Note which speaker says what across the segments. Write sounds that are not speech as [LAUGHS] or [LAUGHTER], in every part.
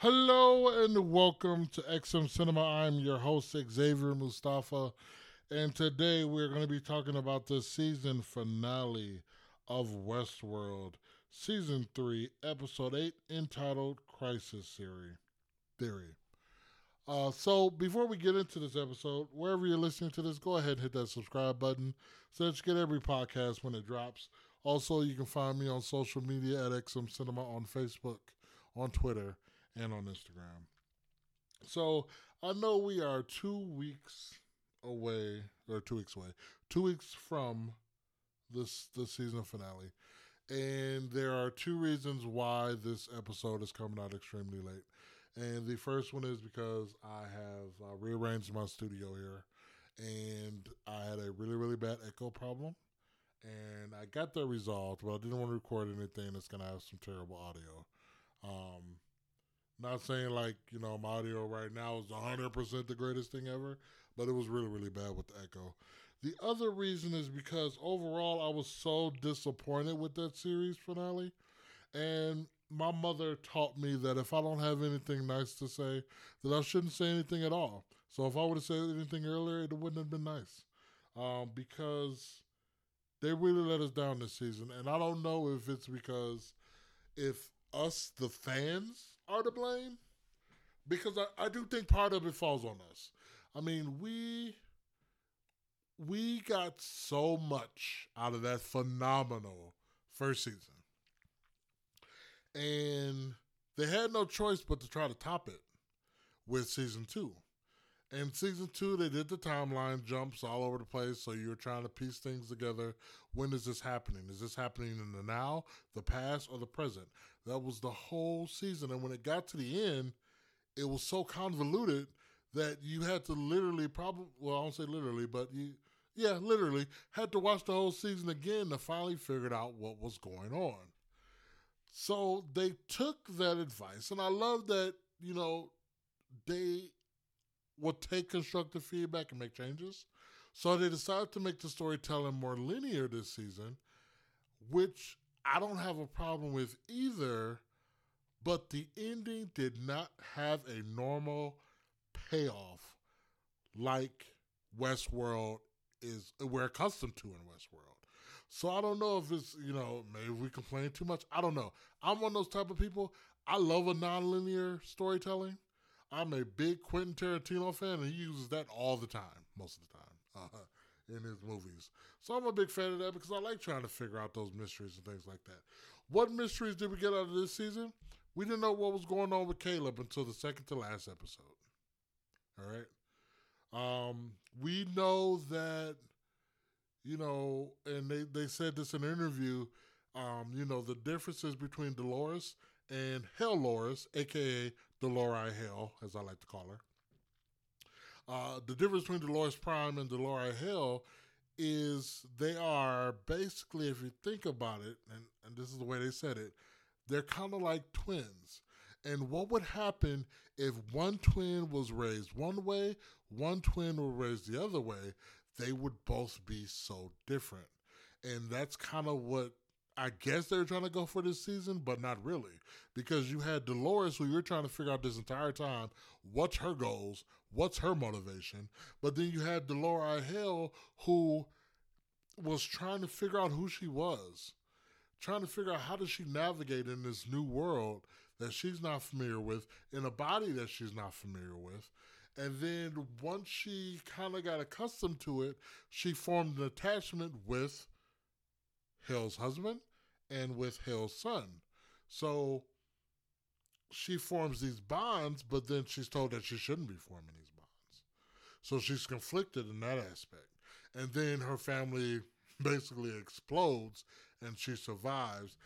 Speaker 1: Hello and welcome to XM Cinema. I'm your host, Xavier Mustafa, and today we're going to be talking about the season finale of Westworld, Season 3, Episode 8, entitled Crisis Theory. Theory. Uh, so before we get into this episode, wherever you're listening to this, go ahead and hit that subscribe button so that you get every podcast when it drops. Also, you can find me on social media at XM Cinema on Facebook, on Twitter, and on Instagram. So I know we are two weeks away, or two weeks away, two weeks from this the season finale, and there are two reasons why this episode is coming out extremely late. And the first one is because I have uh, rearranged my studio here, and I had a really really bad echo problem, and I got that resolved, but I didn't want to record anything that's gonna have some terrible audio. Um, not saying like, you know, my audio right now is 100% the greatest thing ever, but it was really, really bad with the echo. The other reason is because overall I was so disappointed with that series finale. And my mother taught me that if I don't have anything nice to say, that I shouldn't say anything at all. So if I would have said anything earlier, it wouldn't have been nice. Um, because they really let us down this season. And I don't know if it's because if us, the fans, are to blame because I, I do think part of it falls on us. I mean, we we got so much out of that phenomenal first season. And they had no choice but to try to top it with season two. And season two, they did the timeline jumps all over the place. So you're trying to piece things together. When is this happening? Is this happening in the now, the past, or the present? That was the whole season. And when it got to the end, it was so convoluted that you had to literally probably, well, I don't say literally, but you, yeah, literally had to watch the whole season again to finally figure out what was going on. So they took that advice. And I love that, you know, they will take constructive feedback and make changes. So they decided to make the storytelling more linear this season, which I don't have a problem with either. But the ending did not have a normal payoff like Westworld is we're accustomed to in Westworld. So I don't know if it's you know maybe we complain too much. I don't know. I'm one of those type of people. I love a nonlinear storytelling. I'm a big Quentin Tarantino fan, and he uses that all the time, most of the time, uh, in his movies. So I'm a big fan of that because I like trying to figure out those mysteries and things like that. What mysteries did we get out of this season? We didn't know what was going on with Caleb until the second to last episode. All right. Um, we know that, you know, and they, they said this in an interview, um, you know, the differences between Dolores and Hell Loris, aka Delori Hell, as I like to call her. Uh, the difference between Dolores Prime and Delori Hell is they are basically, if you think about it, and, and this is the way they said it, they're kind of like twins. And what would happen if one twin was raised one way, one twin was raised the other way? They would both be so different. And that's kind of what I guess they were trying to go for this season, but not really. Because you had Dolores, who you're trying to figure out this entire time what's her goals, what's her motivation. But then you had Delori Hill, who was trying to figure out who she was, trying to figure out how does she navigate in this new world that she's not familiar with, in a body that she's not familiar with. And then once she kind of got accustomed to it, she formed an attachment with Hale's husband and with Hale's son. So she forms these bonds, but then she's told that she shouldn't be forming these bonds. So she's conflicted in that aspect. And then her family [LAUGHS] basically explodes and she survives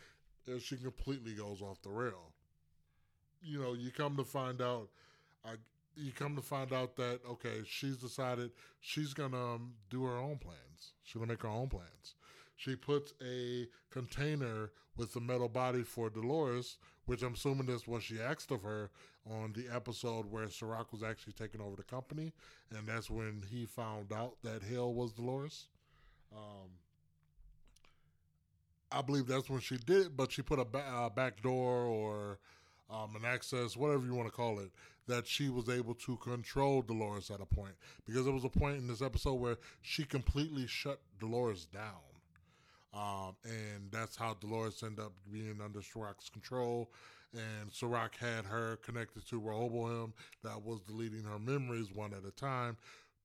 Speaker 1: and she completely goes off the rail. You know, you come to find out, I, you come to find out that okay, she's decided she's gonna um, do her own plans. She's gonna make her own plans. She puts a container with the metal body for Dolores, which I'm assuming is what she asked of her on the episode where Serac was actually taking over the company, and that's when he found out that Hale was Dolores. Um, I believe that's when she did it, but she put a ba- back door or um, an access, whatever you want to call it, that she was able to control Dolores at a point. Because there was a point in this episode where she completely shut Dolores down. Um, and that's how Dolores ended up being under Serac's control. And Serac had her connected to Rehoboam that was deleting her memories one at a time,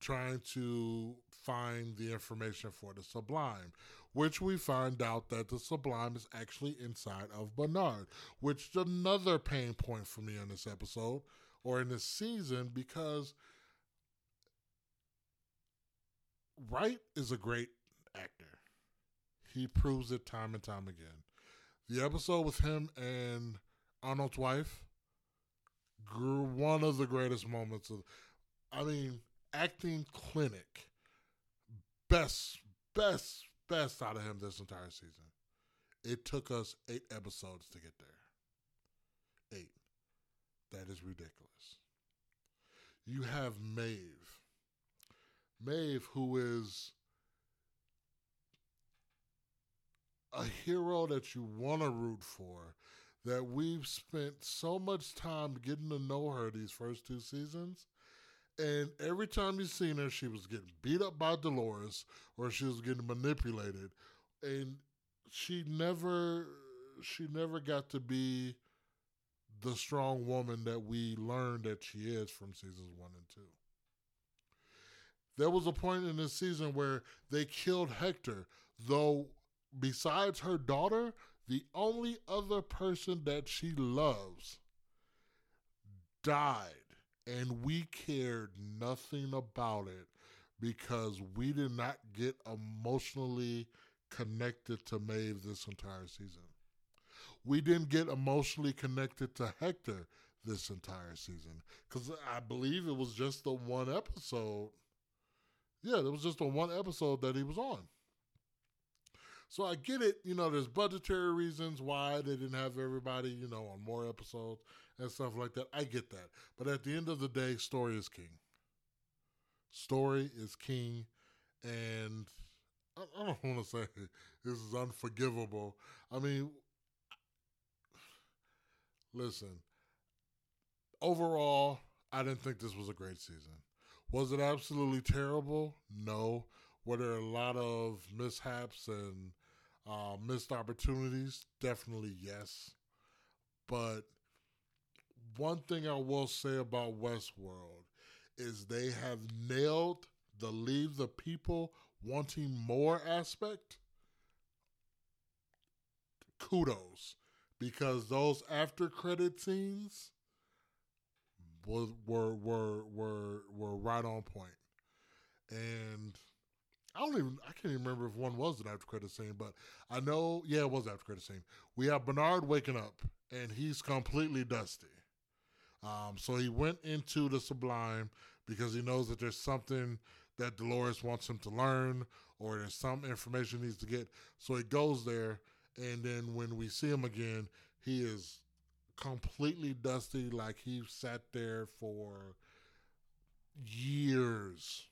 Speaker 1: trying to find the information for the Sublime, which we find out that the Sublime is actually inside of Bernard, which is another pain point for me in this episode or in this season because Wright is a great actor. He proves it time and time again. The episode with him and Arnold's wife grew one of the greatest moments of I mean, acting clinic. Best, best, best out of him this entire season. It took us eight episodes to get there. Eight. That is ridiculous. You have Maeve. Maeve, who is a hero that you want to root for, that we've spent so much time getting to know her these first two seasons. And every time you've seen her, she was getting beat up by Dolores or she was getting manipulated. And she never she never got to be the strong woman that we learned that she is from seasons one and two. There was a point in this season where they killed Hector, though besides her daughter, the only other person that she loves died. And we cared nothing about it because we did not get emotionally connected to Maeve this entire season. We didn't get emotionally connected to Hector this entire season because I believe it was just the one episode. Yeah, it was just the one episode that he was on. So I get it, you know, there's budgetary reasons why they didn't have everybody, you know, on more episodes and stuff like that. I get that. But at the end of the day, story is king. Story is king. And I, don't [LAUGHS] want to say this is unforgivable. I mean, listen, overall, I didn't think this was a great season. Was it absolutely terrible? No. Were there a lot of mishaps and uh, missed opportunities? Definitely yes. But one thing I will say about Westworld is they have nailed the leave the people wanting more aspect. Kudos. Because those after credit scenes were were were, were right on point. And I don't even I can't even remember if one was an after credit scene, but I know yeah it was after credit scene. We have Bernard waking up and he's completely dusty. Um, so he went into the Sublime because he knows that there's something that Dolores wants him to learn or there's some information he needs to get. So he goes there, and then when we see him again, he is completely dusty, like he sat there for years.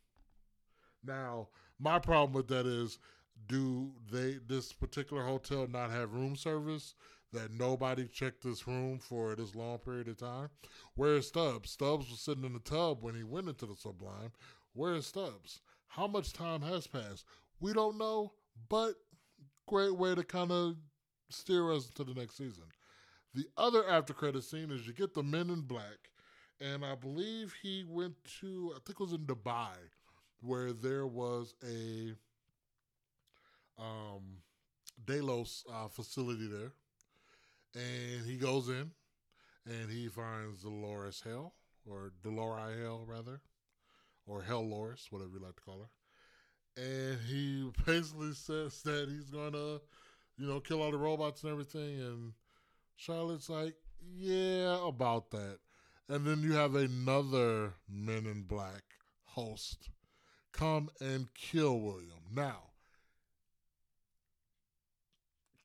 Speaker 1: Now, my problem with that is, do they this particular hotel not have room service? That nobody checked this room for this long period of time. Where's Stubbs? Stubbs was sitting in the tub when he went into the Sublime. Where's Stubbs? How much time has passed? We don't know, but great way to kind of steer us to the next season. The other after credit scene is you get the Men in Black, and I believe he went to I think it was in Dubai where there was a um, Delos uh, facility there, and he goes in and he finds Dolores Hell or Delori Hell rather, or Hell Loris, whatever you like to call her, and he basically says that he's gonna, you know, kill all the robots and everything, and Charlotte's like, yeah, about that. And then you have another Men in Black host come and kill William. Now,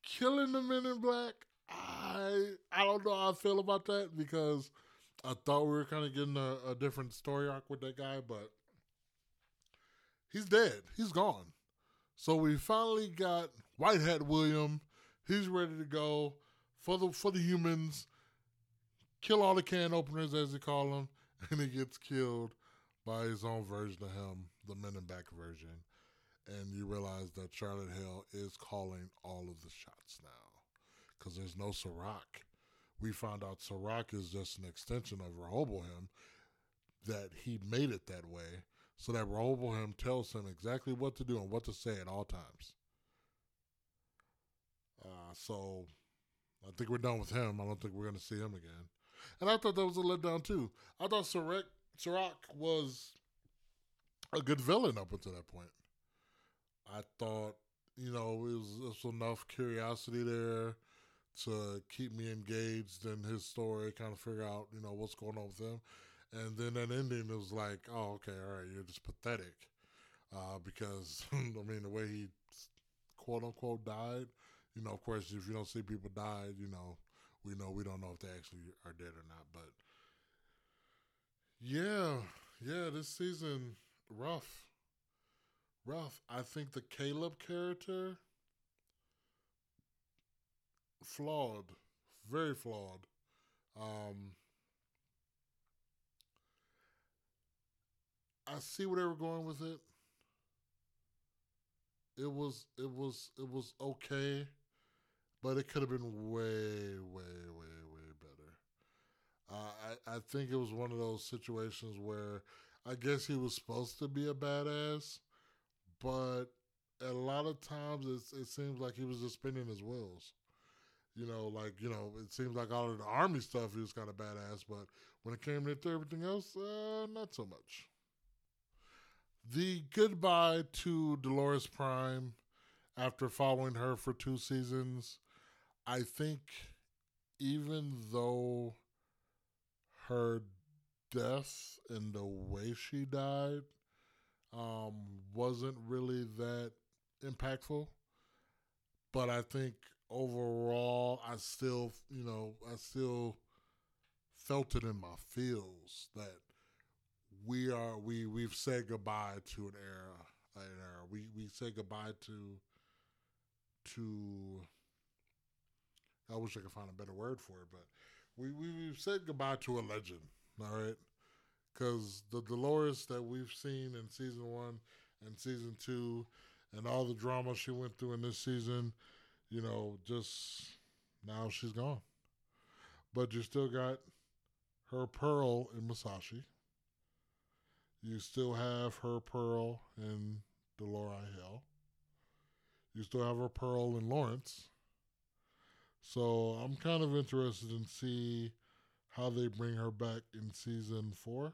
Speaker 1: killing the Men in Black, I I don't know how I feel about that because I thought we were kind of getting a, a different story arc with that guy, but he's dead. He's gone. So we finally got White Hat William. He's ready to go for the for the humans. kill all the can openers, as they call them, [LAUGHS] and he gets killed by his own version of him, the Men in Black version. And you realize that Charlotte Hale is calling all of the shots now because there's no Serac. We found out Serac is just an extension of Rehoboam, that he made it that way so that Rehoboam tells him exactly what to do and what to say at all times. Uh, so I think we're done with him. I don't think we're going to see him again. And I thought that was a letdown too. I thought Serac, Serac was a good villain up until that point. I thought, you know, it was, it was enough curiosity there to keep me engaged in his story, kind of figure out, you know, what's going on with him. And then that ending was like, oh, okay, all right, you're just pathetic. Uh, because, [LAUGHS] I mean, the way he quote unquote died, you know, of course, if you don't see people die, you know, we know we don't know if they actually are dead or not. But yeah, yeah, this season, rough. Rough. I think the Caleb character, flawed, very flawed. Um, I see where they were going with it. It was it was it was okay, but it could have been way way way way better. Uh, I I think it was one of those situations where I guess he was supposed to be a badass, but a lot of times it seems like he was just spinning his wheels. You know, like you know, it seems like all of the army stuff he was kind of badass, but when it came to everything else, uh, not so much. The goodbye to Dolores Prime after following her for two seasons, I think even though her death and the way she died um, wasn't really that impactful, but I think overall, I still, you know, I still felt it in my feels that we are we we've said goodbye to an era, an era. We we say goodbye to to. I wish I could find a better word for it, but we, we we've said goodbye to a legend. All right, because the Dolores that we've seen in season one and season two, and all the drama she went through in this season, you know, just now she's gone. But you still got her pearl in Musashi. You still have her Pearl in Delori Hill. You still have her Pearl in Lawrence. So I'm kind of interested in see how they bring her back in season four.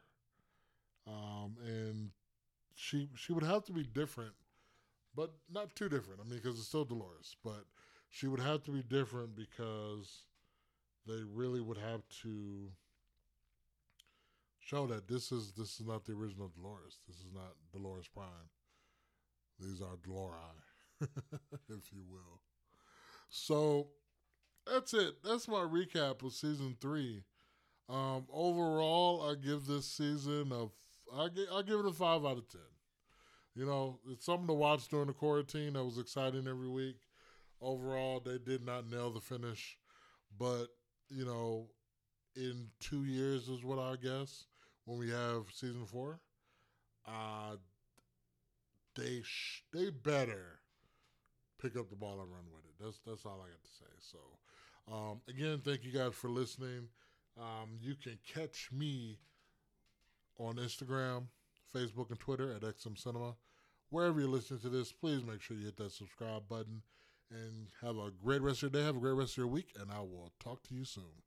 Speaker 1: Um, and she she would have to be different, but not too different. I mean, because it's still Dolores, but she would have to be different because they really would have to show that this is this is not the original Dolores. This is not Dolores Prime. These are Dolori, [LAUGHS] if you will. So that's it. That's my recap of season three. Um, overall, I give this season a I give, I give it a five out of ten. You know, it's something to watch during the quarantine. That was exciting every week. Overall, they did not nail the finish, but you know, in two years is what I guess when we have season four, uh, they sh- they better pick up the ball and run with it. That's that's all I got to say. So, um, again, thank you guys for listening. Um, you can catch me on Instagram, Facebook, and Twitter at XM Cinema. Wherever you're listening to this, please make sure you hit that subscribe button and have a great rest of your day. Have a great rest of your week, and I will talk to you soon.